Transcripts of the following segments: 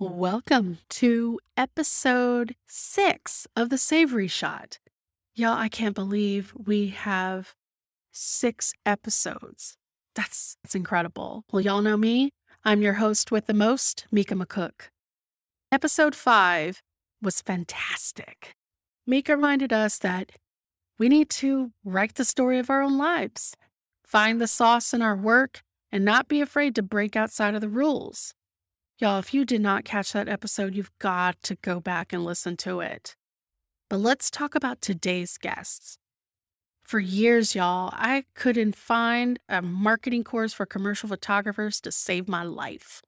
Welcome to episode six of the Savory Shot. Y'all, I can't believe we have six episodes. That's, that's incredible. Well, y'all know me. I'm your host with the most, Mika McCook. Episode five was fantastic. Mika reminded us that we need to write the story of our own lives, find the sauce in our work, and not be afraid to break outside of the rules. Y'all, if you did not catch that episode, you've got to go back and listen to it. But let's talk about today's guests. For years, y'all, I couldn't find a marketing course for commercial photographers to save my life.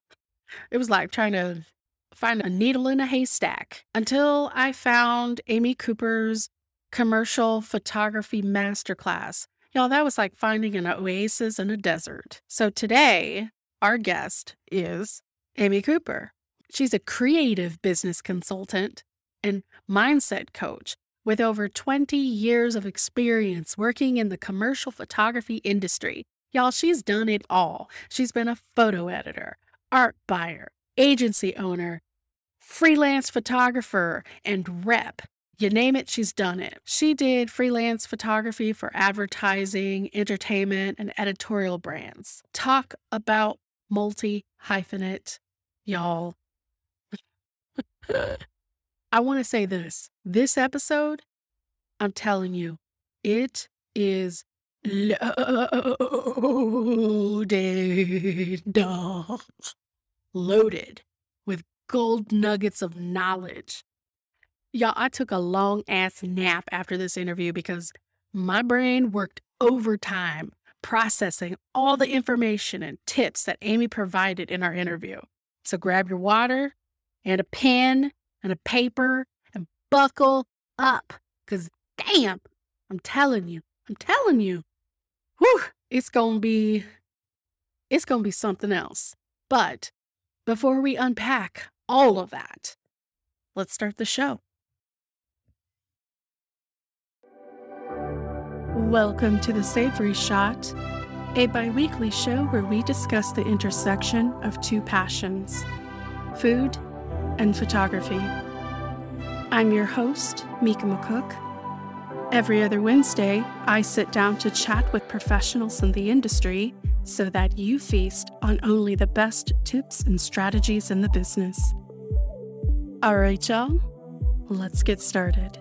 It was like trying to find a needle in a haystack until I found Amy Cooper's commercial photography masterclass. Y'all, that was like finding an oasis in a desert. So today, our guest is Amy Cooper. She's a creative business consultant and mindset coach with over 20 years of experience working in the commercial photography industry. Y'all, she's done it all. She's been a photo editor, art buyer, agency owner, freelance photographer, and rep. You name it, she's done it. She did freelance photography for advertising, entertainment, and editorial brands. Talk about multi hyphenate y'all. I want to say this. This episode, I'm telling you, it is loaded, loaded with gold nuggets of knowledge. Y'all, I took a long ass nap after this interview because my brain worked overtime processing all the information and tips that Amy provided in our interview. So grab your water and a pen and a paper and buckle up. Because damn, I'm telling you, I'm telling you, whew, it's going to be, it's going to be something else. But before we unpack all of that, let's start the show. Welcome to the Savory Shot a bi weekly show where we discuss the intersection of two passions food and photography. I'm your host, Mika McCook. Every other Wednesday, I sit down to chat with professionals in the industry so that you feast on only the best tips and strategies in the business. All right, y'all, let's get started.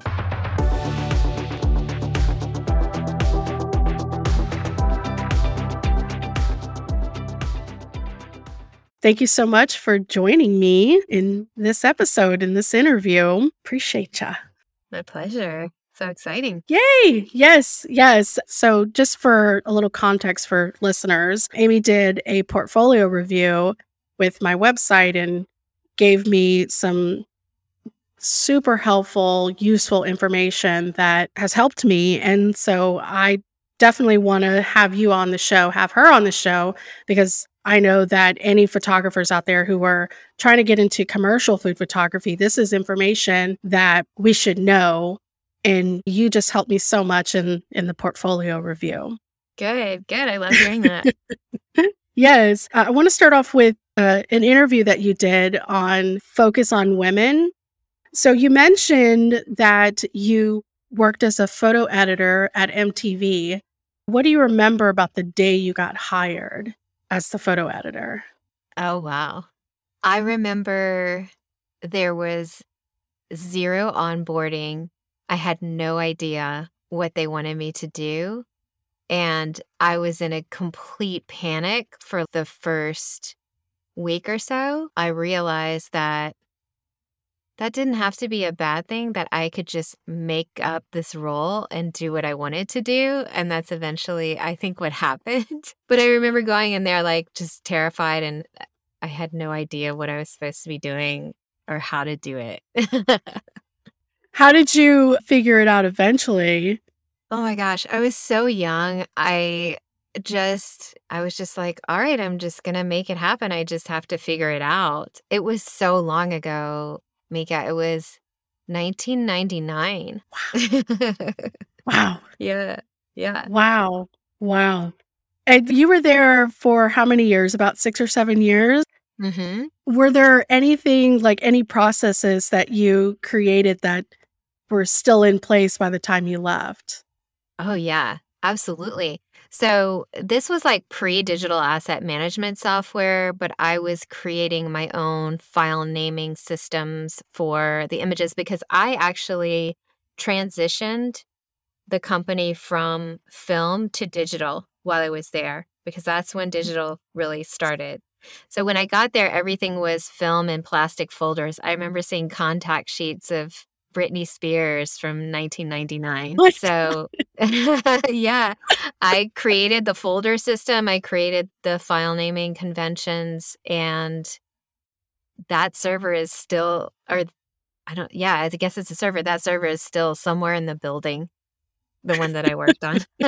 Thank you so much for joining me in this episode, in this interview. Appreciate ya. My pleasure. So exciting. Yay. Yes. Yes. So, just for a little context for listeners, Amy did a portfolio review with my website and gave me some super helpful, useful information that has helped me. And so, I definitely want to have you on the show, have her on the show, because I know that any photographers out there who are trying to get into commercial food photography, this is information that we should know. And you just helped me so much in, in the portfolio review. Good, good. I love hearing that. yes. Uh, I want to start off with uh, an interview that you did on Focus on Women. So you mentioned that you worked as a photo editor at MTV. What do you remember about the day you got hired? As the photo editor? Oh, wow. I remember there was zero onboarding. I had no idea what they wanted me to do. And I was in a complete panic for the first week or so. I realized that that didn't have to be a bad thing, that I could just make up this role and do what I wanted to do. And that's eventually, I think, what happened. but I remember going in there like just terrified and I had no idea what I was supposed to be doing or how to do it. how did you figure it out eventually? Oh my gosh, I was so young. I just I was just like, all right, I'm just going to make it happen. I just have to figure it out. It was so long ago Mika. It was 1999. Wow. wow. Yeah. Yeah. Wow. Wow. And you were there for how many years? About six or seven years? Mhm. Were there anything like any processes that you created that were still in place by the time you left? Oh, yeah, absolutely. So, this was like pre-digital asset management software, but I was creating my own file naming systems for the images because I actually transitioned the company from film to digital while I was there because that's when mm. digital really started. So when I got there, everything was film and plastic folders. I remember seeing contact sheets of Britney Spears from 1999. What? So, yeah, I created the folder system, I created the file naming conventions, and that server is still or I don't yeah, I guess it's a server. That server is still somewhere in the building, the one that I worked on.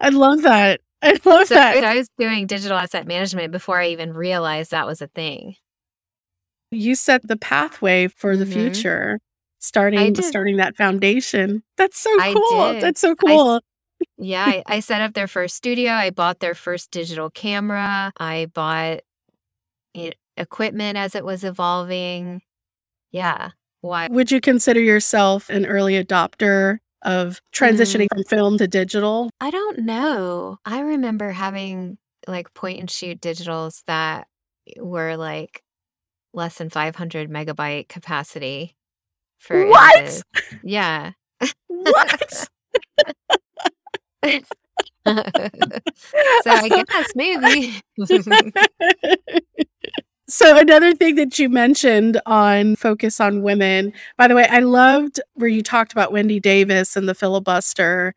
I love that. I love So that. I was doing digital asset management before I even realized that was a thing. You set the pathway for the Mhm. future, starting starting that foundation. That's so cool. That's so I cool. Yeah, I I set up their first studio, I bought their first digital camera, I bought e equipment as it was evolving. Yeah. Why Would you consider yourself an early adopter of transitioning Mm. from film to digital? I don't know. I remember having, like, point and shoot digitals that were, like, less than 500 megabyte capacity for What? images. Yeah. What? So I guess maybe. So another thing that you mentioned on Focus on Women by the way, I loved where you talked about Wendy Davis and the filibuster.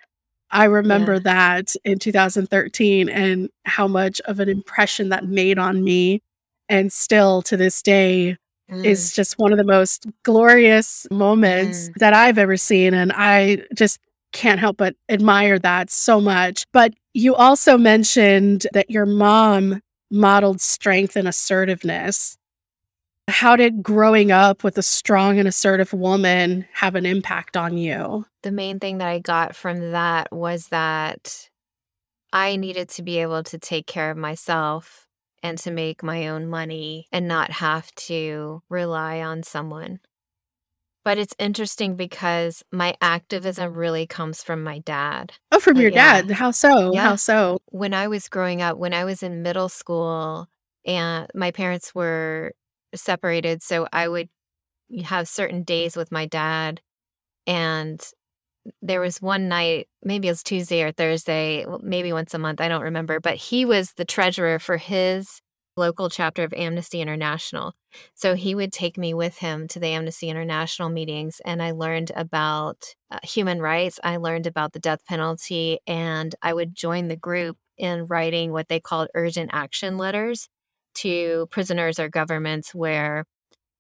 I remember Yeah. that in 2013 and how much of an impression that made on me, and still to this day Mm. is just one of the most glorious moments Mm. that I've ever seen, and I just can't help but admire that so much. But you also mentioned that your mom modeled strength and assertiveness. How did growing up with a strong and assertive woman have an impact on you? The main thing that I got from that was that I needed to be able to take care of myself and to make my own money and not have to rely on someone. But it's interesting because my activism really comes from my dad. Oh, from Uh, your yeah. dad. How so? Yeah. How so? When I was growing up, when I was in middle school and my parents were separated, so I would have certain days with my dad, and there was one night, maybe it was Tuesday or Thursday, maybe once a month, I don't remember, but he was the treasurer for his local chapter of Amnesty International. So he would take me with him to the Amnesty International meetings, and I learned about uh, human rights, I learned about the death penalty, and I would join the group in writing what they called urgent action letters to prisoners or governments where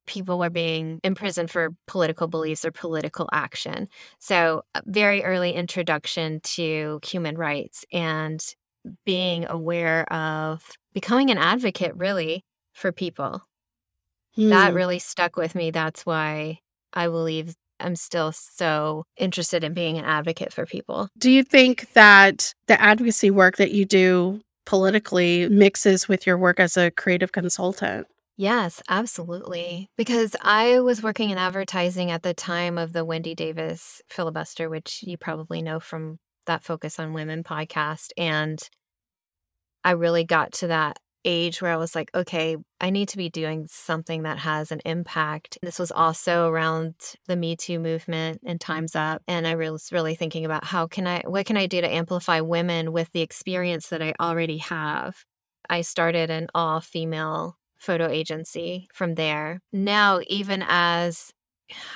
people were being imprisoned for political beliefs or political action. So, a very early introduction to human rights and being aware of becoming an advocate really for people. That Hmm. really stuck with me. That's why I believe I'm still so interested in being an advocate for people. Do you think that the advocacy work that you do politically mixes with your work as a creative consultant? Yes, absolutely. Because I was working in advertising at the time of the Wendy Davis filibuster, which you probably know from that Focus on Women podcast. And I really got to that age where I was like, okay, I need to be doing something that has an impact. This was also around the Me Too movement and Time's Up. And I was really thinking about how can I, what can I do to amplify women with the experience that I already have? I started an all female photo agency from there. Now, even as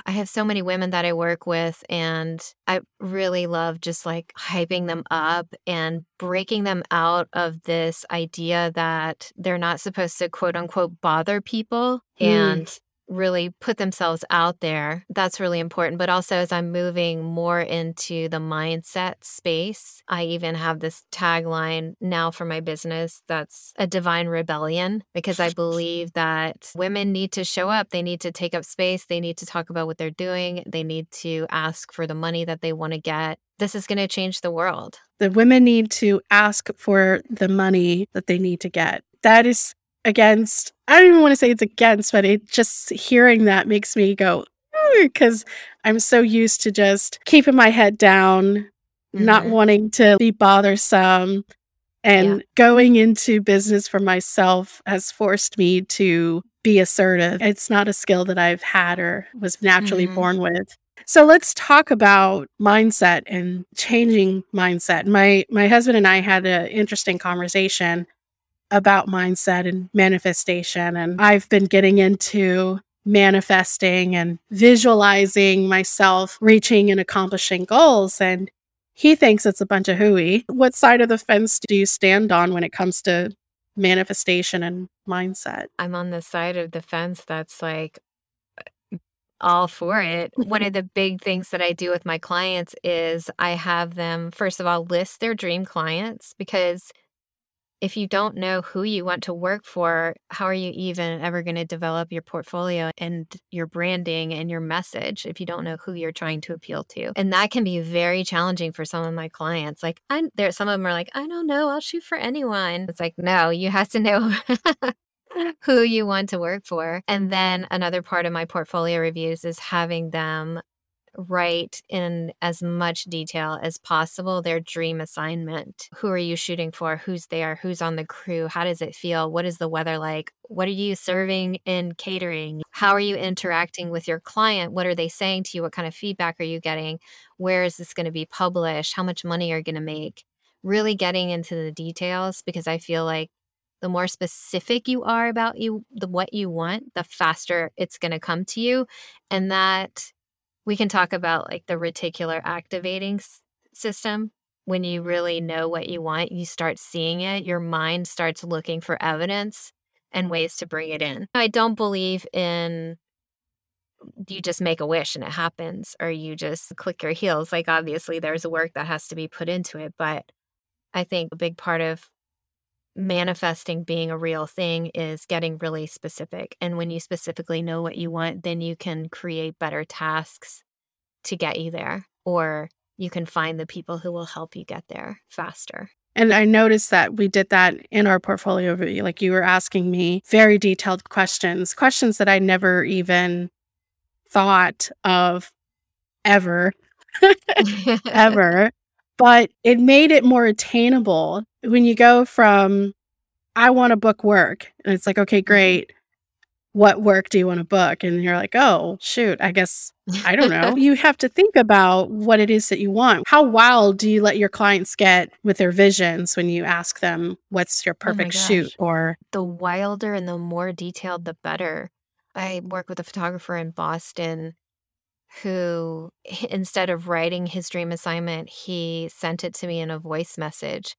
I have so many women that I work with, and I really love just like hyping them up and breaking them out of this idea that they're not supposed to quote unquote bother people Mm. and really put themselves out there. That's really important. But also, as I'm moving more into the mindset space, I even have this tagline now for my business that's a divine rebellion because I believe that women need to show up. They need to take up space. They need to talk about what they're doing. They need to ask for the money that they want to get. This is going to change the world. The women need to ask for the money that they need to get. That is against, I don't even want to say it's against, but it just hearing that makes me go, because I'm so used to just keeping my head down, mm-hmm. not wanting to be bothersome. And yeah. going into business for myself has forced me to be assertive. It's not a skill that I've had or was naturally mm-hmm. born with. So let's talk about mindset and changing mindset. My my husband and I had an interesting conversation about mindset and manifestation and I've been getting into manifesting and visualizing myself reaching and accomplishing goals and he thinks it's a bunch of hooey. What side of the fence do you stand on when it comes to manifestation and mindset? I'm on the side of the fence that's like all for it. One of the big things that I do with my clients is I have them, first of all, list their dream clients because if you don't know who you want to work for, how are you even ever going to develop your portfolio and your branding and your message if you don't know who you're trying to appeal to? And that can be very challenging for some of my clients. Like, I, there, some of them are like, I don't know, I'll shoot for anyone. It's like, no, you have to know who you want to work for. And then another part of my portfolio reviews is having them write in as much detail as possible their dream assignment. Who are you shooting for? Who's there? Who's on the crew? How does it feel? What is the weather like? What are you serving in catering? How are you interacting with your client? What are they saying to you? What kind of feedback are you getting? Where is this going to be published? How much money are you going to make? Really getting into the details because I feel like the more specific you are about you the what you want, the faster it's going to come to you and that we can talk about like the reticular activating s- system. When you really know what you want, you start seeing it, your mind starts looking for evidence and ways to bring it in. I don't believe in you just make a wish and it happens, or you just click your heels. Like, obviously, there's a work that has to be put into it. But I think a big part of manifesting being a real thing is getting really specific. And when you specifically know what you want, then you can create better tasks to get you there, or you can find the people who will help you get there faster. And I noticed that we did that in our portfolio review. Like you were asking me very detailed questions, questions that I never even thought of ever, ever. But it made it more attainable when you go from I want to book work and it's like, okay, mm-hmm. great. What work do you want to book? And you're like, oh, shoot, I guess I don't know. you have to think about what it is that you want. How wild do you let your clients get with their visions when you ask them, what's your oh perfect oh shoot? Or the wilder and the more detailed, the better. I work with a photographer in Boston who, instead of writing his dream assignment, he sent it to me in a voice message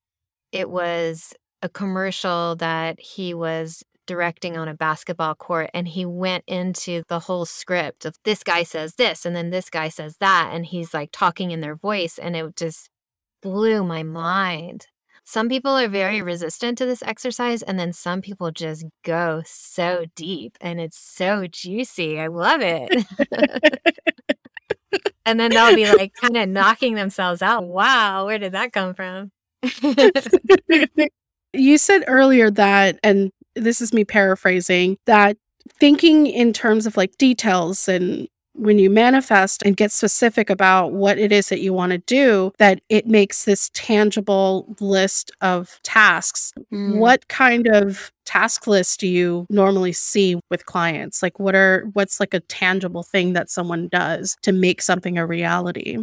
it was a commercial that he was directing on a basketball court and he went into the whole script of this guy says this and then this guy says that and he's like talking in their voice and it just blew my mind. Some people are very resistant to this exercise and then some people just go so deep and it's so juicy. I love it. and then they'll be like kind of knocking themselves out. Wow, where did that come from? you said earlier that, and this is me paraphrasing, that thinking in terms of like details and when you manifest and get specific about what it is that you want to do, that it makes this tangible list of tasks. Mm. What kind of task list do you normally see with clients? Like what are what's like a tangible thing that someone does to make something a reality?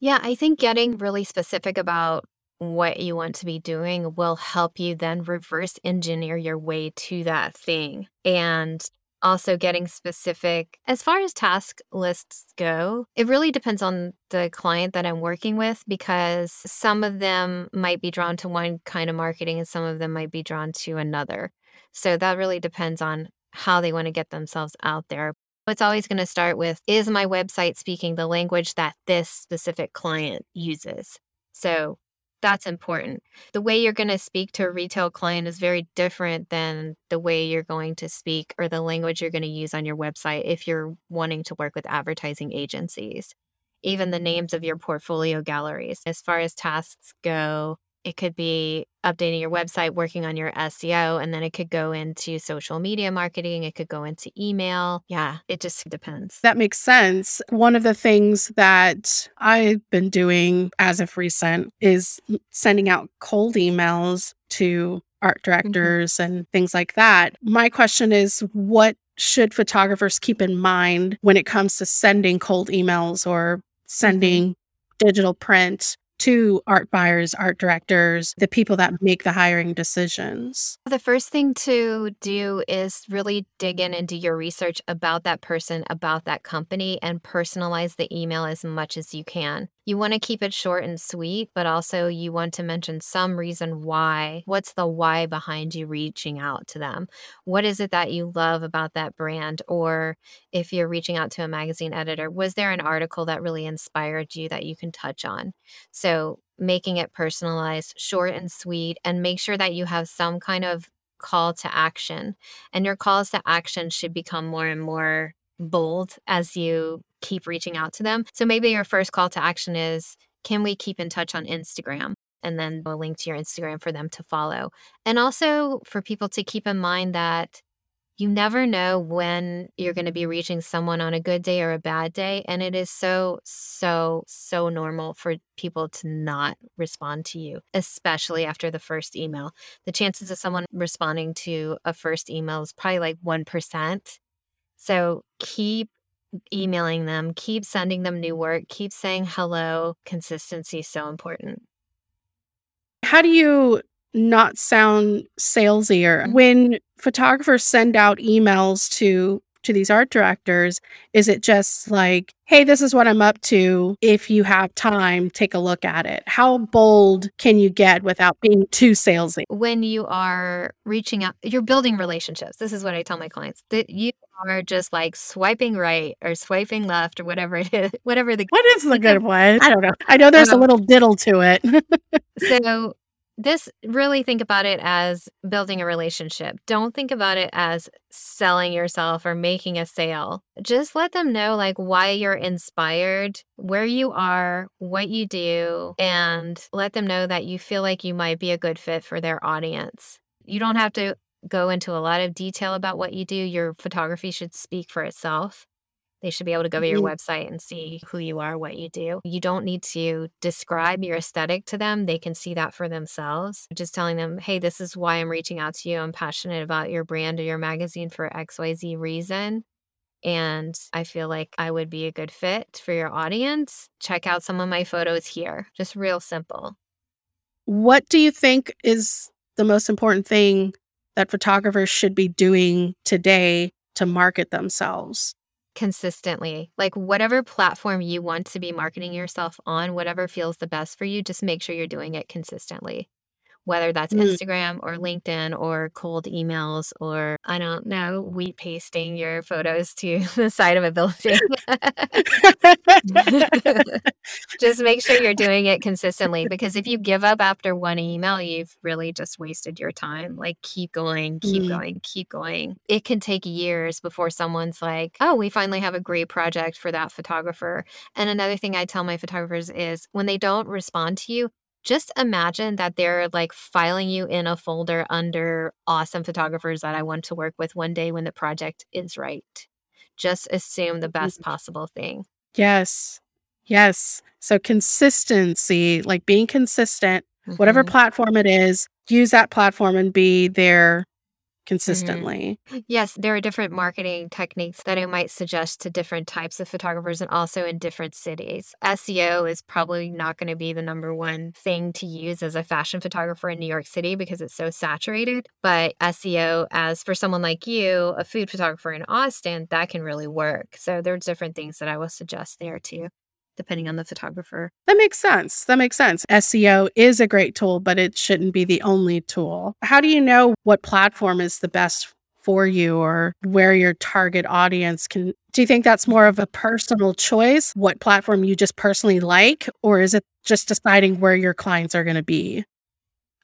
Yeah, I think getting really specific about what you want to be doing will help you then reverse engineer your way to that thing. And also getting specific as far as task lists go it really depends on the client that i'm working with because some of them might be drawn to one kind of marketing and some of them might be drawn to another. So that really depends on how they want to get themselves out there. It's always going to start with is my website speaking the language that this specific client uses? So that's important. The way you're going to speak to a retail client is very different than the way you're going to speak or the language you're going to use on your website if you're wanting to work with advertising agencies. Even the names of your portfolio galleries. As far as tasks go, it could be updating your website, working on your SEO, and then it could go into social media marketing. It could go into email. Yeah, it just depends. That makes sense. One of the things that I've been doing as of recent is sending out cold emails to art Mm-hmm. directors and things like that. My question is what should photographers keep in mind when it comes to sending cold emails or sending digital print to art buyers, art directors, the people that make the hiring decisions? The first thing to do is really dig in and do your research about that person, about that company, and personalize the email as much as you can. You want to keep it short and sweet, but also you want to mention some reason why. What's the why behind you reaching out to them? What is it that you love about that brand? Or if you're reaching out to a magazine editor, was there an article that really inspired you that you can touch on? So, making it personalized, short and sweet, and make sure that you have some kind of call to action. And your calls to action should become more and more bold as you keep reaching out to them. So, maybe your first call to action is Can we keep in touch on Instagram? And then a link to your Instagram for them to follow. And also for people to keep in mind that you never know when you're going to be reaching someone on a good day or a bad day. And it is so, so, so normal for people to not respond to you, especially after the first email. The chances of someone responding to a first email is probably like 1%. So keep emailing them, keep sending them new work, keep saying hello. Consistency is so important. How do you not sound salesy or Mhm. when photographers send out emails to to these art directors is it just like hey this is what i'm up to if you have time take a look at it. How bold can you get without being too salesy? When you are reaching out, you're building relationships. This is what I tell my clients that you are just like swiping right or swiping left or whatever it is, whatever the. what is the good one? I don't know. I know there's a Um, little diddle to it. So, this really think about it as building a relationship. Don't think about it as selling yourself or making a sale. Just let them know like why you're inspired, where you are, what you do, and let them know that you feel like you might be a good fit for their audience. You don't have to go into a lot of detail about what you do. Your photography should speak for itself. They should be able to go to your Mhm. website and see who you are, what you do. You don't need to describe your aesthetic to them. They can see that for themselves. Just telling them, hey, this is why I'm reaching out to you. I'm passionate about your brand or your magazine for XYZ reason. And I feel like I would be a good fit for your audience. Check out some of my photos here. Just real simple. what do you think is the most important thing that photographers should be doing today to market themselves consistently. Like whatever platform you want to be marketing yourself on, whatever feels the best for you, just make sure you're doing it consistently. Whether that's Mm. Instagram or LinkedIn or cold emails or I don't know, wheat pasting your photos to the side of a building. just make sure you're doing it consistently because if you give up after one email, you've really just wasted your time. Like, keep going, keep Mm. going, keep going. It can take years before someone's like, oh, we finally have a great project for that photographer. And another thing I tell my photographers is when they don't respond to you, just imagine that they're like filing you in a folder under awesome photographers that I want to work with one day when the project is right. Just assume the best possible thing. Yes. Yes. So consistency, like being consistent, whatever Mhm. platform it is, use that platform and be there Mm-hmm. consistently. Yes, there are different marketing techniques that I might suggest to different types of photographers and also in different cities. SEO is probably not going to be the number one thing to use as a fashion photographer in New York City because it's so saturated. But SEO, as for someone like you, a food photographer in Austin, that can really work. So there's different things that I will suggest there too, depending on the photographer. That makes sense. That makes sense. SEO is a great tool, but it shouldn't be the only tool. How do you know what platform is the best for you or where your target audience can? Do you think that's more of a personal choice, what platform you just personally like, or is it just deciding where your clients are going to be?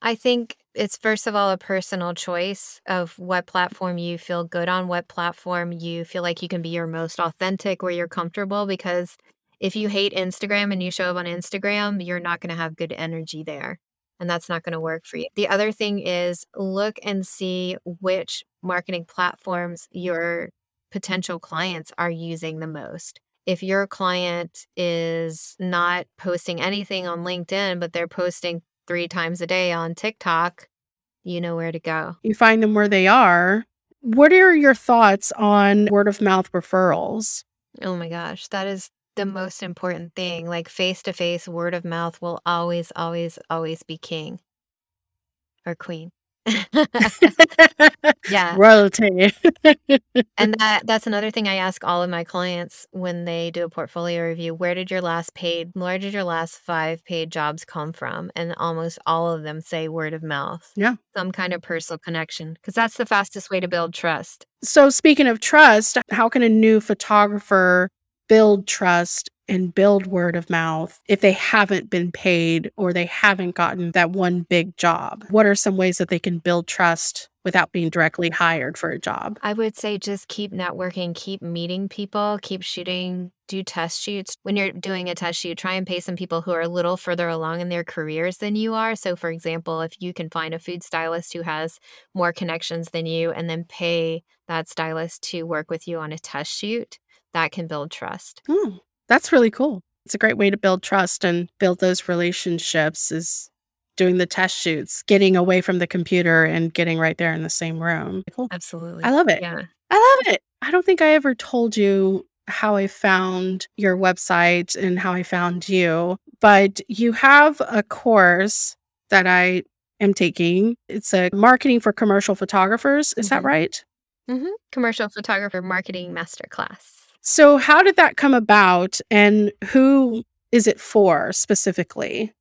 I think it's first of all a personal choice of what platform you feel good on, what platform you feel like you can be your most authentic, where you're comfortable. Because if you hate Instagram and you show up on Instagram, you're not going to have good energy there. and that's not going to work for you. The other thing is look and see which marketing platforms your potential clients are using the most. If your client is not posting anything on LinkedIn, but they're posting three times a day on TikTok, you know where to go. You find them where they are. What are your thoughts on word of mouth referrals? Oh my gosh, that is the most important thing. Like face to face, word of mouth will always, always, always be king or queen. yeah. Royalty. and that that's another thing I ask all of my clients when they do a portfolio review. Where did your last paid where did your last five paid jobs come from? And almost all of them say word of mouth. Yeah. Some kind of personal connection. Because that's the fastest way to build trust. So speaking of trust, how can a new photographer build trust and build word of mouth if they haven't been paid or they haven't gotten that one big job? What are some ways that they can build trust without being directly hired for a job? I would say just keep networking, keep meeting people, keep shooting, do test shoots. When you're doing a test shoot, try and pay some people who are a little further along in their careers than you are. So, for example, if you can find a food stylist who has more connections than you and then pay that stylist to work with you on a test shoot, that can build trust. Hmm, that's really cool. It's a great way to build trust and build those relationships is doing the test shoots, getting away from the computer and getting right there in the same room. Cool. Absolutely. I love it. Yeah. I love it. I don't think I ever told you how I found your website and how I found you, but you have a course that I am taking. It's a marketing for commercial photographers. Is that Mhm. right? hmm Commercial photographer marketing masterclass. So, how did that come about and who is it for specifically?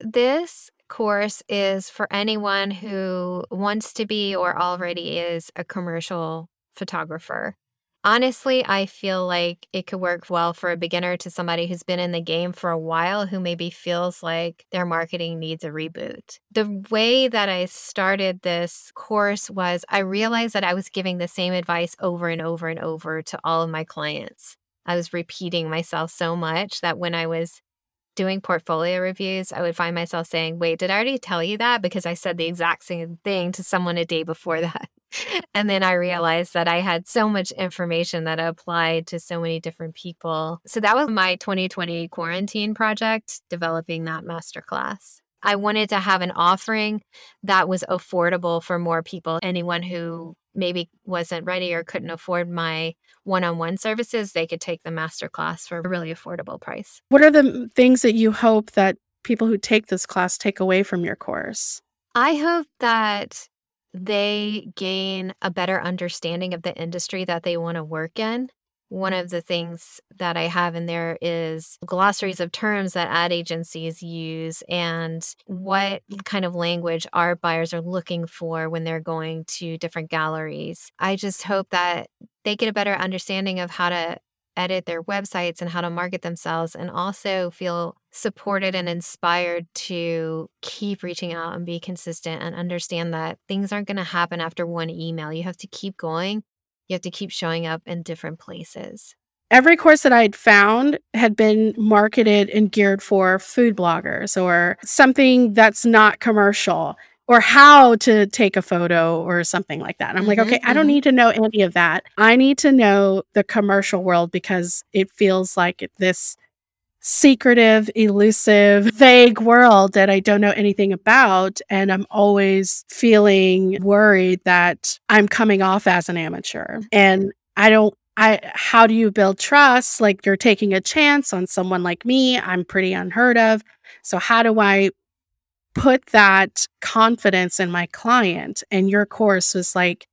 This course is for anyone who wants to be or already is a commercial photographer. Honestly, I feel like it could work well for a beginner to somebody who's been in the game for a while who maybe feels like their marketing needs a reboot. The way that I started this course was I realized that I was giving the same advice over and over and over to all of my clients. I was repeating myself so much that when I was doing portfolio reviews, I would find myself saying, Wait, did I already tell you that? Because I said the exact same thing to someone a day before that. And then I realized that I had so much information that applied to so many different people. So that was my 2020 quarantine project, developing that masterclass. I wanted to have an offering that was affordable for more people. Anyone who maybe wasn't ready or couldn't afford my one on one services, they could take the masterclass for a really affordable price. What are the things that you hope that people who take this class take away from your course? I hope that they gain a better understanding of the industry that they want to work in. One of the things that I have in there is glossaries of terms that ad agencies use and what kind of language our buyers are looking for when they're going to different galleries. I just hope that they get a better understanding of how to edit their websites and how to market themselves and also feel supported and inspired to keep reaching out and be consistent and understand that things aren't going to happen after one email. You have to keep going. You have to keep showing up in different places. Every course that I'd found had been marketed and geared for food bloggers or something that's not commercial or how to take a photo or something like that. And I'm like, Mhm, okay, I don't mhm. need to know any of that. I need to know the commercial world because it feels like this secretive, elusive, vague world that I don't know anything about. And I'm always feeling worried that I'm coming off as an amateur. And I don't, I, how do you build trust? Like you're taking a chance on someone like me. I'm pretty unheard of. So, how do I put that confidence in my client? And your course was like,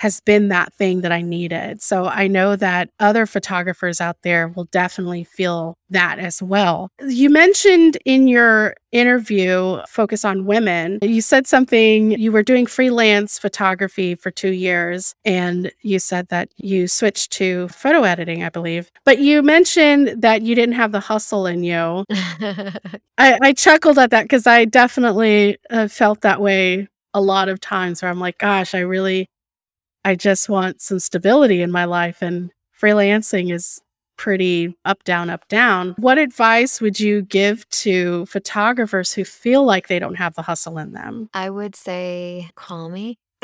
has been that thing that I needed. So I know that other photographers out there will definitely feel that as well. You mentioned in your interview, focus on women. You said something, you were doing freelance photography for two years, and you said that you switched to photo editing, I believe. But you mentioned that you didn't have the hustle in you. I, I chuckled at that because I definitely uh, felt that way a lot of times where I'm like, gosh, I really I just want some stability in my life, and freelancing is pretty up, down, up, down. What advice would you give to photographers who feel like they don't have the hustle in them? I would say, call me.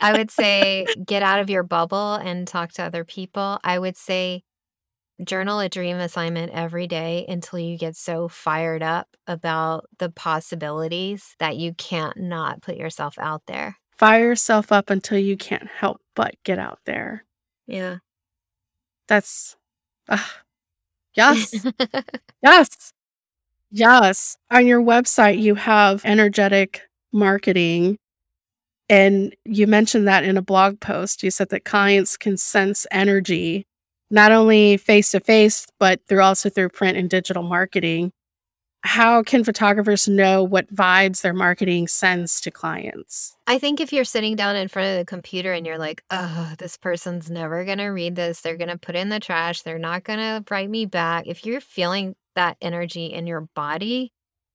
I would say get out of your bubble and talk to other people. I would say journal a dream assignment every day until you get so fired up about the possibilities that you can't not put yourself out there. Fire yourself up until you can't help but get out there. Yeah. That's, uh, yes, yes, yes. On your website, you have energetic marketing. And you mentioned that in a blog post. You said that clients can sense energy not only face to face, but through also through print and digital marketing. How can photographers know what vibes their marketing sends to clients? I think if you're sitting down in front of the computer and you're like, oh, this person's never going to read this, they're going to put in the trash, they're not going to write me back. If you're feeling that energy in your body,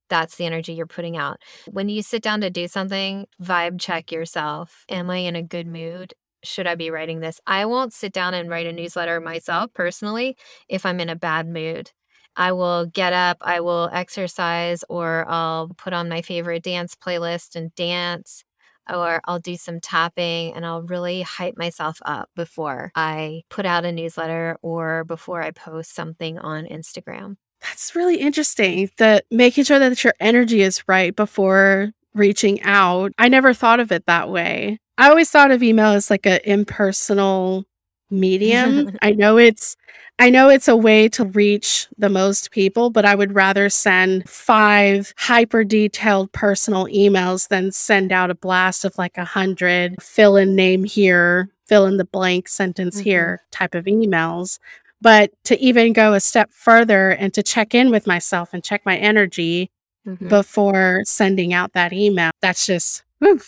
that's the energy you're putting out. When you sit down to do something, vibe check yourself. Am I in a good mood? Should I be writing this? I won't sit down and write a newsletter myself personally if I'm in a bad mood. I will get up, I will exercise, or I'll put on my favorite dance playlist and dance, or I'll do some tapping and I'll really hype myself up before I put out a newsletter or before I post something on Instagram. That's really interesting. That making sure that your energy is right before reaching out. I never thought of it that way. I always thought of email as like an impersonal medium. I know it's I know it's a way to reach the most people, but I would rather send five hyper detailed personal emails than send out a blast of like a hundred fill in name here, fill in the blank sentence Mhm. here type of emails. But to even go a step further and to check in with myself and check my energy Mhm. before sending out that email, that's just woo,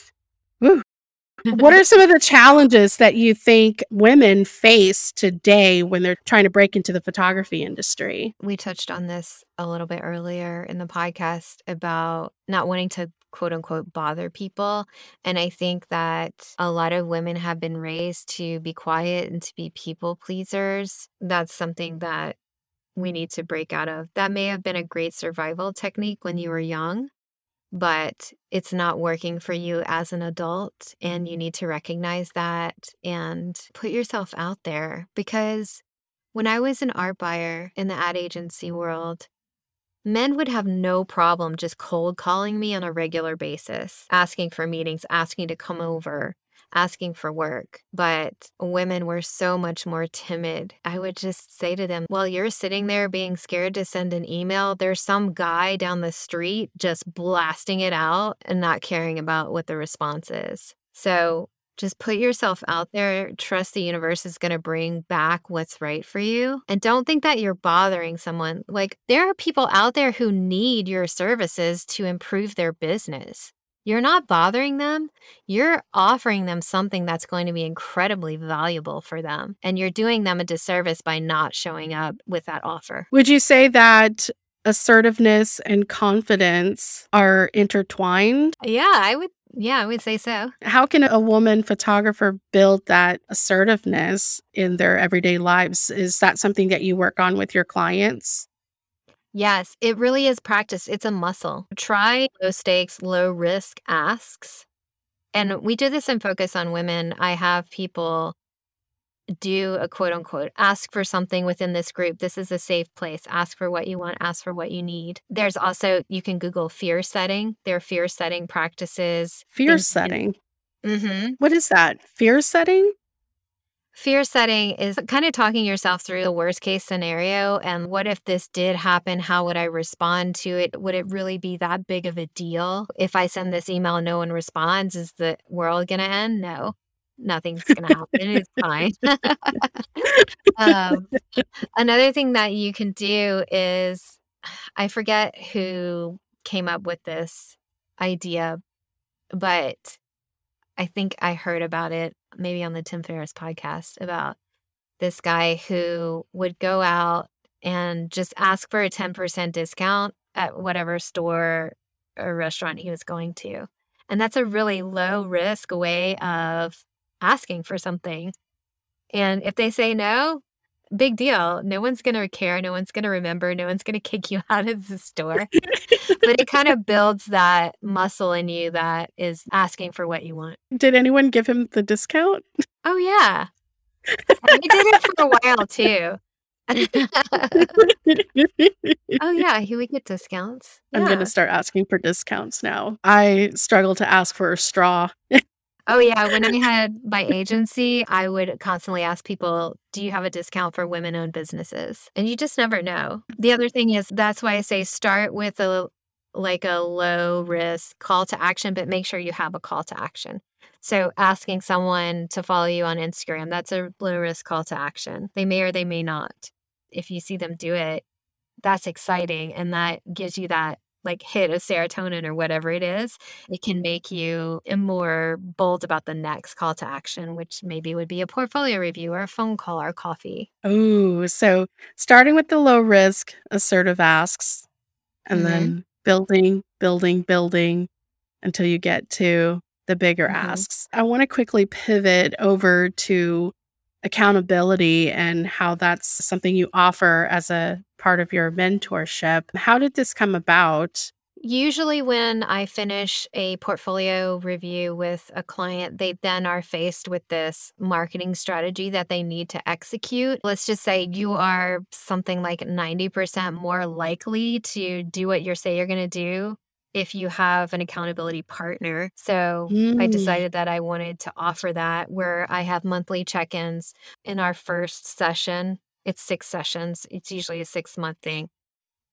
woo. What are some of the challenges that you think women face today when they're trying to break into the photography industry? we touched on this a little bit earlier in the podcast about not wanting to quote unquote bother people. And I think that a lot of women have been raised to be quiet and to be people pleasers. That's something that we need to break out of. That may have been a great survival technique when you were young, but it's not working for you as an adult. And you mm-hmm. need to recognize that and put yourself out there because when I was an art buyer in the ad agency world, men would have no problem just cold calling me on a regular basis, asking for meetings, asking to come over, asking for work. But women were so much more timid. I would just say to them, While you're sitting there being scared to send an email, there's some guy down the street just blasting it out and not caring about what the response is. So just put yourself out there. Trust the universe is going to bring back what's right for you. And don't think that you're bothering someone. Like, there are people out there who need your services to improve their business. You're not bothering them. You're offering them something that's going to be incredibly valuable for them. And you're doing them a disservice by not showing up with that offer. Would you say that assertiveness and confidence are intertwined? Yeah, I would. Yeah, I would say so. How can a woman photographer build that assertiveness in their everyday lives? Is that something that you work on with your clients? Yes, it really is practice. It's a muscle. Try low stakes, low risk asks. And we do this in Focus on Women. I have people do a quote unquote ask for something within this group. This is a safe place. Ask for what you want, ask for what you need. There's also, you can Google fear setting. There are fear setting practices. Fear setting. Mm-hmm. What is that? Fear setting? Fear setting is kind of talking yourself through the worst case scenario and what if this did happen? How would I respond to it? Would it really be that big of a deal? If I send this email no one responds, is the world going to end? No, nothing's going to happen. it's fine. um, another thing that you can do is I forget who came up with this idea, but I think I heard about it maybe on the Tim Ferriss podcast about this guy who would go out and just ask for a 10% discount at whatever store or restaurant he was going to. And that's a really low risk way of asking for something. And if they say no, big deal. No one's going to care. No one's going to remember. No one's going to kick you out of the store. but it kind of builds that muscle in you that is asking for what you want. Did anyone give him the discount? Oh, yeah. I did it for a while too. oh, yeah. He would get discounts. I'm gonna start asking for discounts now. I struggle to ask for a straw. Oh, yeah. When I had my agency, I would constantly ask people, do you have a discount for women owned businesses? And you just never know. The other thing is that's why I say start with a like a low risk call to action, but make sure you have a call to action. So asking someone to follow you on Instagram, that's a low risk call to action. They may or they may not. If you see them do it, that's exciting and that gives you that like hit of serotonin or whatever it is, it can make you more bold about the next call to action, which maybe would be a portfolio review or a phone call or coffee. Oh, so starting with the low risk assertive asks and Mhm. then building, building, building until you get to the bigger Mhm. asks. I want to quickly pivot over to accountability and how that's something you offer as a part of your mentorship. How did this come about? Usually, when I finish a portfolio review with a client, they then are faced with this marketing strategy that they need to execute. Let's just say you are something like 90% more likely to do what you say you're going to do if you have an accountability partner. So I Mm. decided that I wanted to offer that where I have monthly check ins in our first session. It's six sessions, it's usually a six month thing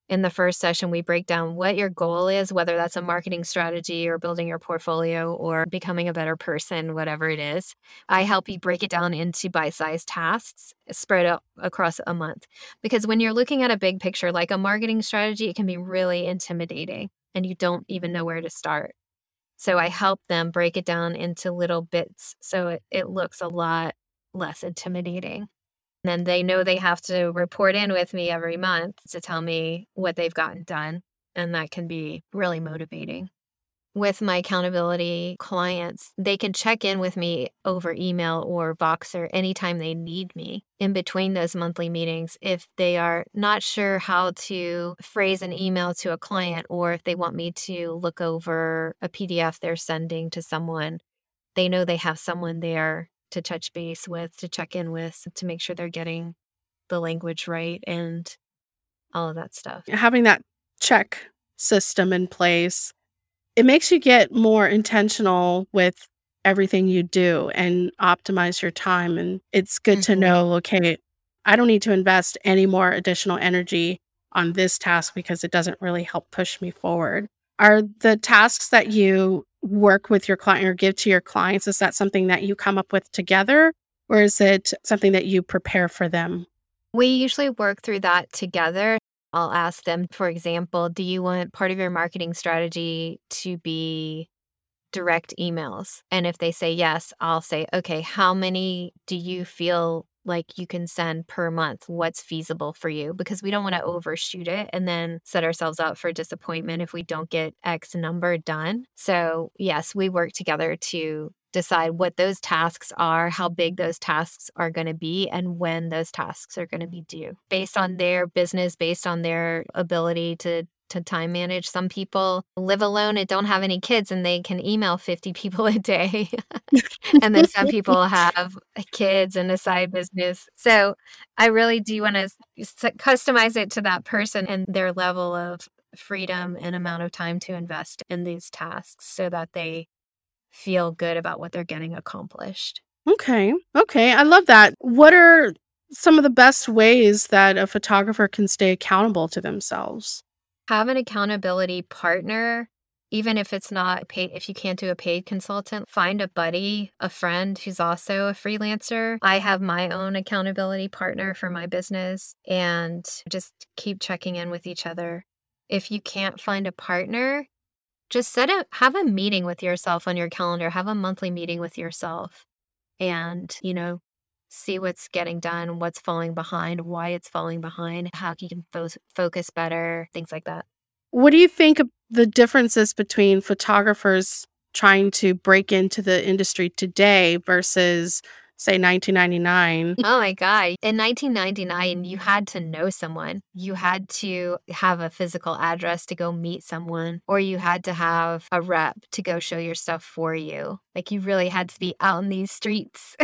in the first session, we break down what your goal is, whether that's a marketing strategy or building your portfolio or becoming a better person, whatever it is. I help you break it down into bite sized tasks spread out across a month. Because when you're looking at a big picture, like a marketing strategy, it can be really intimidating and you don't even know where to start. So I help them break it down into little bits so it, it looks a lot less intimidating. Then they know they have to report in with me every month to tell me what they've gotten done. And that can be really motivating. With my accountability clients, they can check in with me over email or Voxer anytime they need me in between those monthly meetings. If they are not sure how to phrase an email to a client or if they want me to look over a PDF they're sending to someone, they know they have someone there to touch base with, to check in with, to make sure they're getting the language right and all of that stuff. Having that check system in place, it makes you get more intentional with everything you do and optimize your time. And it's good to Mhm. know, okay, I don't need to invest any more additional energy on this task because it doesn't really help push me forward. Are the tasks that you work with your client or give to your clients, is that something that you come up with together? Or is it something that you prepare for them? We usually work through that together. I'll ask them, for example, do you want part of your marketing strategy to be direct emails? And if they say yes, I'll say, okay, how many do you feel like you can send per month? What's feasible for you? Because we don't want to mm-hmm. overshoot it and then set ourselves up for disappointment if we don't get X number done. So, yes, we work together to decide what those tasks are, how big those tasks are going to be, and when those tasks are going to be due based on their business, based on their ability to. To time manage. Some people live alone and don't have any kids, and they can email 50 people a day. and then some people have uh, kids and a side business. So I really do want to customize it to that person and their level of freedom and amount of time to invest in these tasks so that they feel good about what they're getting accomplished. Okay. Okay. I love that. What are some of the best ways that a photographer can stay accountable to themselves? Have an accountability partner, even if it's not paid, if you can't do a paid consultant, find a buddy, a friend who's also a freelancer. I have my own accountability partner for my business and just keep checking in with each other. If you can't find a partner, just set up have a meeting with yourself on your calendar, have a monthly meeting with yourself and, you know, see what's getting done, what's falling behind, why it's falling behind, how you can fo- focus better, things like that. What do you think the differences between photographers trying to break into the industry today versus say 1999. Oh my God. In 1999, you had to know someone. You had to have a physical address to go meet someone, or you had to have a rep to go show your stuff for you. Like you really had to be out in these streets.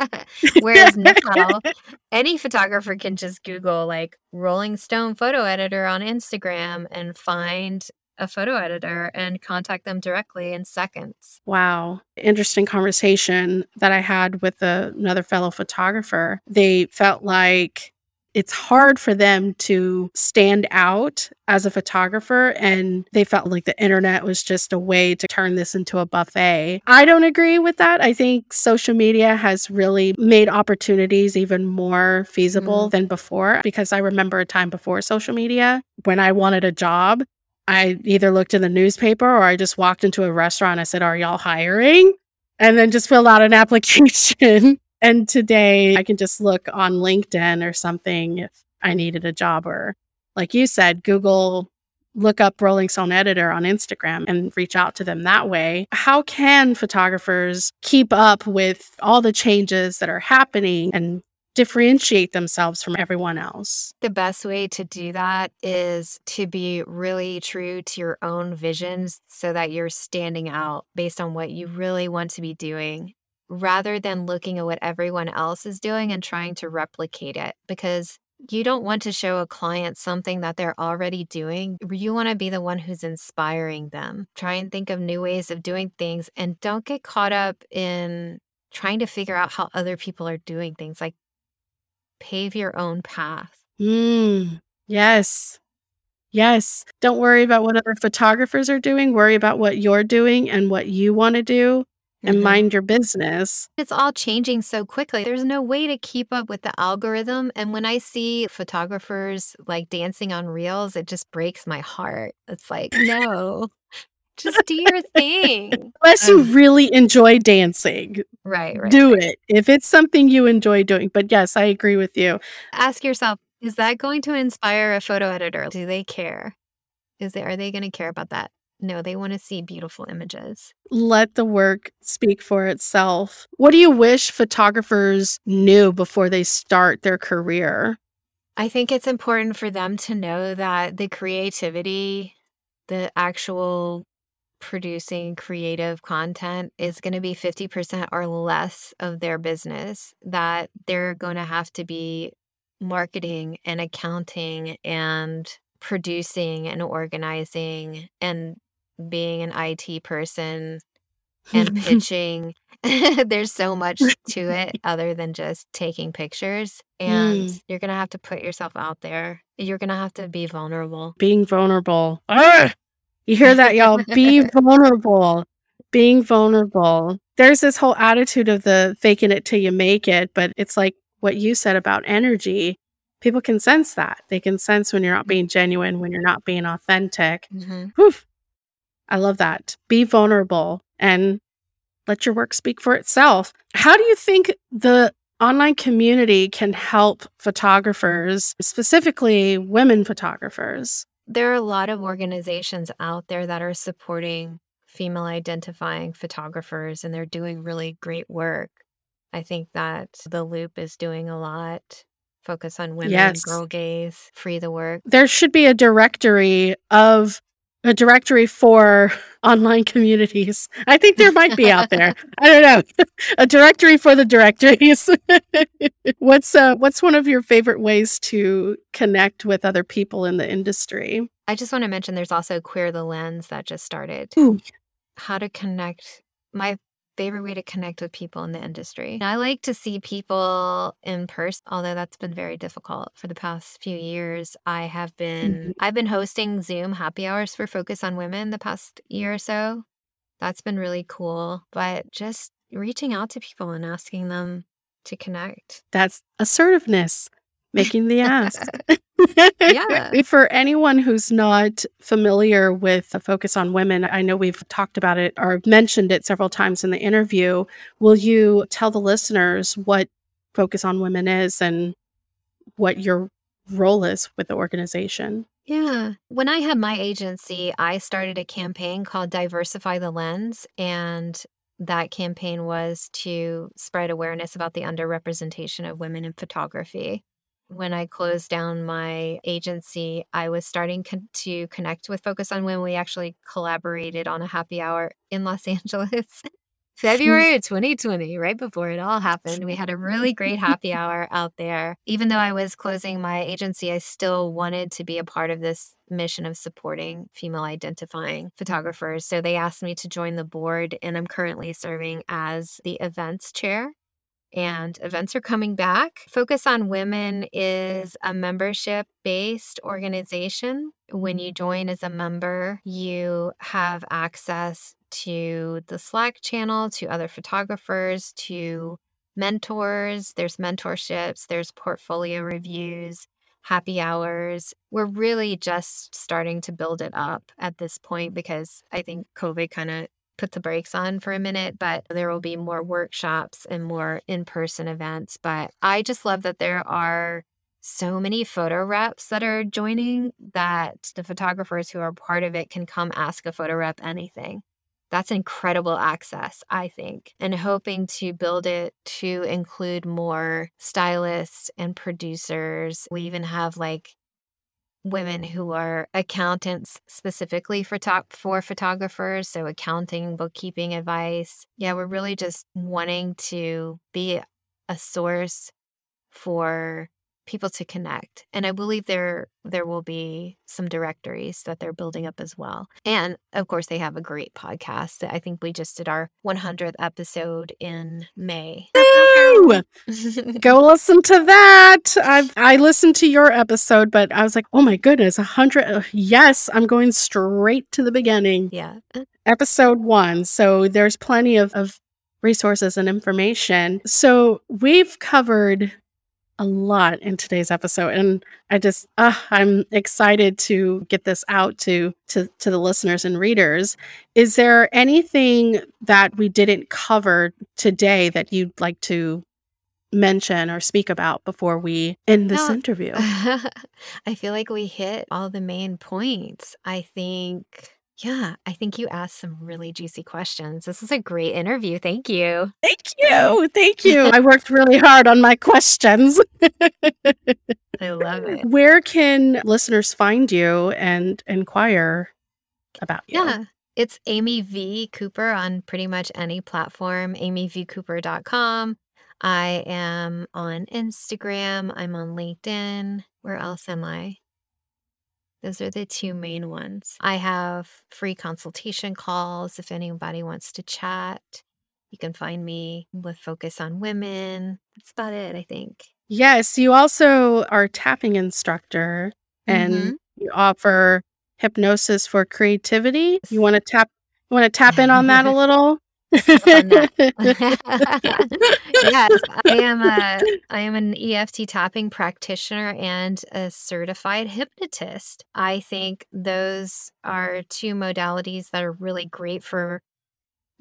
Whereas now, any photographer can just Google like Rolling Stone photo editor on Instagram and find a photo editor and contact them directly in seconds. Wow. Interesting conversation that I had with a, another fellow photographer. They felt like it's hard for them to stand out as a photographer and they felt like the internet was just a way to turn this into a buffet. I don't agree with that. I think social media has really made opportunities even more feasible mm. than before because I remember a time before social media when I wanted a job I either looked in the newspaper or I just walked into a restaurant. I said, Are y'all hiring? And then just fill out an application. and today I can just look on LinkedIn or something if I needed a job or, like you said, Google, look up Rolling Stone Editor on Instagram and reach out to them that way. How can photographers keep up with all the changes that are happening and differentiate themselves from everyone else. The best way to do that is to be really true to your own visions so that you're standing out based on what you really want to be doing rather than looking at what everyone else is doing and trying to replicate it because you don't want to show a client something that they're already doing. You want to be the one who's inspiring them. Try and think of new ways of doing things and don't get caught up in trying to figure out how other people are doing things. Like pave your own path. Mm, yes. Yes. Don't worry about what other photographers are doing. Worry about what you're doing and what you want to do and mm-hmm. mind your business. It's all changing so quickly. There's no way to keep up with the algorithm. And when I see photographers like dancing on reels, it just breaks my heart. It's like, no, just do your thing. Unless you um, really enjoy dancing. Right, right. Do right. it. If it's something you enjoy doing. But yes, I agree with you. Ask yourself, is that going to inspire a photo editor? Do they care? Is they are they going to care about that? No, they want to see beautiful images. Let the work speak for itself. What do you wish photographers knew before they start their career? I think it's important for them to know that the creativity, the actual producing creative content is going to be 50% or less of their business, that they're going to have to be marketing and accounting and producing and organizing and being an IT person and pitching. There's so much to it other than just taking pictures. And mm. you're going to have to put yourself out there. You're going to have to be vulnerable. Being vulnerable. Ah! You hear that, y'all? Be vulnerable. Being vulnerable. There's this whole attitude of the faking it till you make it, but it's like what you said about energy. People can sense that. They can sense when you're not being genuine, when you're not being authentic. Mm-hmm. I love that. Be vulnerable and let your work speak for itself. How do you think the online community can help photographers, specifically women photographers? There are a lot of organizations out there that are supporting female identifying photographers, and they're doing really great work. I think that The Luupe is doing a lot. Focus on women, yes. girl gaze, free the work. There should be a directory of a directory for online communities. I think there might be out there. I don't know. a directory for the directories. what's uh what's one of your favorite ways to connect with other people in the industry? I just want to mention there's also Queer the Lens that just started. Ooh. How to connect my favorite way to connect with people in the industry. I like to see people in person, although that's been very difficult for the past few years. I have been mm-hmm. I've been hosting Zoom happy hours for Focus on Women the past year or so. That's been really cool, but just reaching out to people and asking them to connect. That's assertiveness making the ask. yeah. For anyone who's not familiar with the focus on women, I know we've talked about it or mentioned it several times in the interview. Will you tell the listeners what Focus on Women is and what your role is with the organization? Yeah. When I had my agency, I started a campaign called Diversify the Lens. And that campaign was to spread awareness about the underrepresentation of women in photography. When I closed down my agency, I was starting con- to connect with Focus on Women. We actually collaborated on a happy hour in Los Angeles mm. February of 2020, right before it all happened, we had a really great happy hour out there. Even though I was closing my agency, I still wanted to be a part of this mission of supporting female identifying photographers. So they asked me to join the board, and I'm currently serving as the events chair and events are coming back. Focus on Women is a membership based organization. When you mm-hmm. join as a member, you have access to the Slack channel, to other photographers, to mentors. There's mentorships, there's portfolio reviews, happy hours. We're really just starting to build it up at this point because I think COVID kind of put the brakes on for a minute, but there will be more workshops and more in person events. But I just love that there are so many photo reps that are joining that the photographers who are part of it can come ask a photo rep anything. That's incredible access, I think, and hoping to build it to include more stylists and producers. We even have like women who are accountants specifically for top for photographers so accounting bookkeeping advice. Yeah we're really just wanting to be a source for people to connect. And I believe there there will be some directories that they're building up as well. And of course they have a great podcast. I think we just did our 100th episode in May. Go listen to that. I I listened to your episode, but I was like, "Oh my goodness, 100 uh, Yes, I'm going straight to the beginning." Yeah. Episode 1. So there's plenty of of resources and information. So we've covered a lot in today's episode and i just uh, i'm excited to get this out to, to to the listeners and readers. Is there anything that we didn't cover today that you'd like to mention or speak about before we end this no, interview? I feel like we hit all the main points. I think yeah, I think you asked some really juicy questions. This was a great interview. Thank you. Thank you. Thank you. I worked really hard on my questions. I love it. Where can listeners find you and inquire about you? Yeah. It's Amy V. Cooper on pretty much any platform, amyvcooper.com. I am on Instagram. I'm on LinkedIn. Where else am I? Those are the two main ones. I have free consultation calls if anybody wants to chat. You can find me with Focus on Women. That's about it, I think. Yes, you also are a tapping instructor and mm-hmm. you offer hypnosis for creativity. You want to tap you want to tap in on that a little? yes, I am a I am an EFT tapping practitioner and a certified hypnotist. I think those are two modalities that are really great for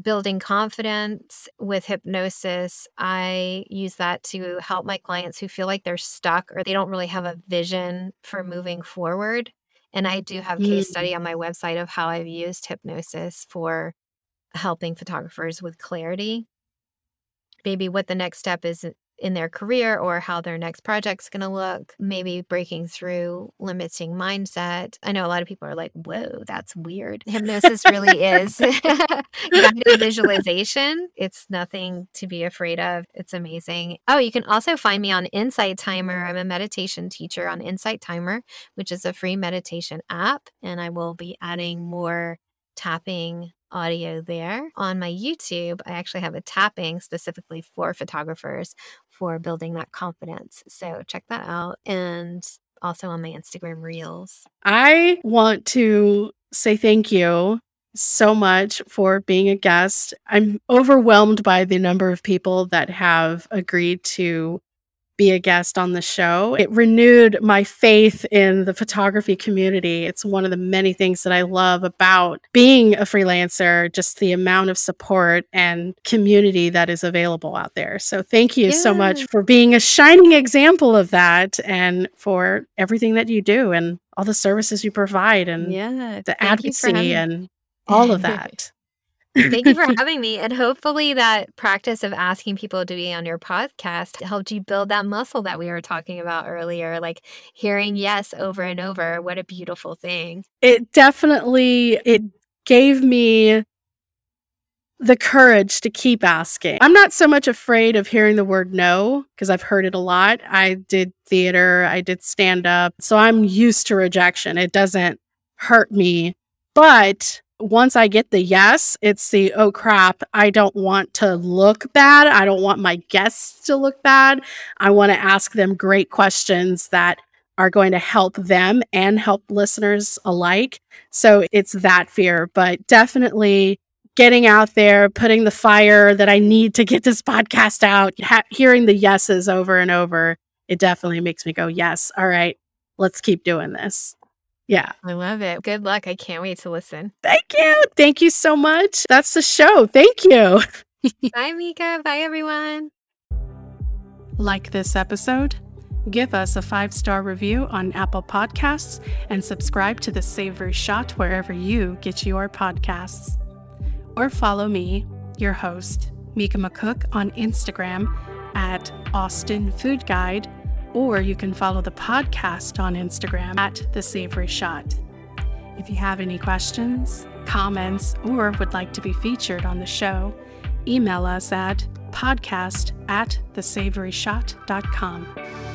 building confidence with hypnosis. I use that to help my clients who feel like they're stuck or they don't really have a vision for moving forward. And I do have case mm. study on my website of how I've used hypnosis for helping photographers with clarity, maybe what the next step is in their career or how their next project's going to look, maybe breaking through limiting mindset. I know a lot of people are like, whoa, that's weird. Hypnosis really is visualization. It's nothing to be afraid of. It's amazing. Oh, you can also find me on Insight Timer. I'm a meditation teacher on Insight Timer, which is a free meditation app. And I will be adding more tapping audio there. On my YouTube, I actually have a tapping specifically for photographers for building that confidence. So check that out. And also on my Instagram Reels. I want to say thank you so much for being a guest. I'm overwhelmed by the number of people that have agreed to be a guest on the show. It renewed my faith in the photography community. It's one of the many things that I love about being a freelancer, just the amount of support and community that is available out there. So thank you yeah. so much for being a shining example of that and for everything that you do and all the services you provide and yeah, the advocacy and all of that. Thank you for having me. And hopefully, that practice of asking people to be on your podcast helped you build that muscle that we were talking about earlier, like hearing yes over and over. What a beautiful thing. It definitely it gave me the courage to keep asking. I'm not so much afraid of hearing the word no because I've heard it a lot. I did theater, I did stand up. So I'm used to rejection. It doesn't hurt me. But once I get the yes, it's the oh crap, I don't want to look bad. I don't want my guests to look bad. I want to ask them great questions that are going to help them and help listeners alike. So it's that fear, but definitely getting out there, putting the fire that I need to get this podcast out, ha- hearing the yeses over and over, it definitely makes me go, yes, all right, let's keep doing this. Yeah. I love it. Good luck. I can't wait to listen. Thank you. Thank you so much. That's the show. Thank you. Bye, Mika. Bye, everyone. Like this episode? Give us a five star review on Apple Podcasts and subscribe to the Savory Shot wherever you get your podcasts. Or follow me, your host, Mika McCook, on Instagram at Austin Food Guide or you can follow the podcast on Instagram at The Savory Shot. If you have any questions, comments, or would like to be featured on the show, email us at podcast at thesavoryshot.com.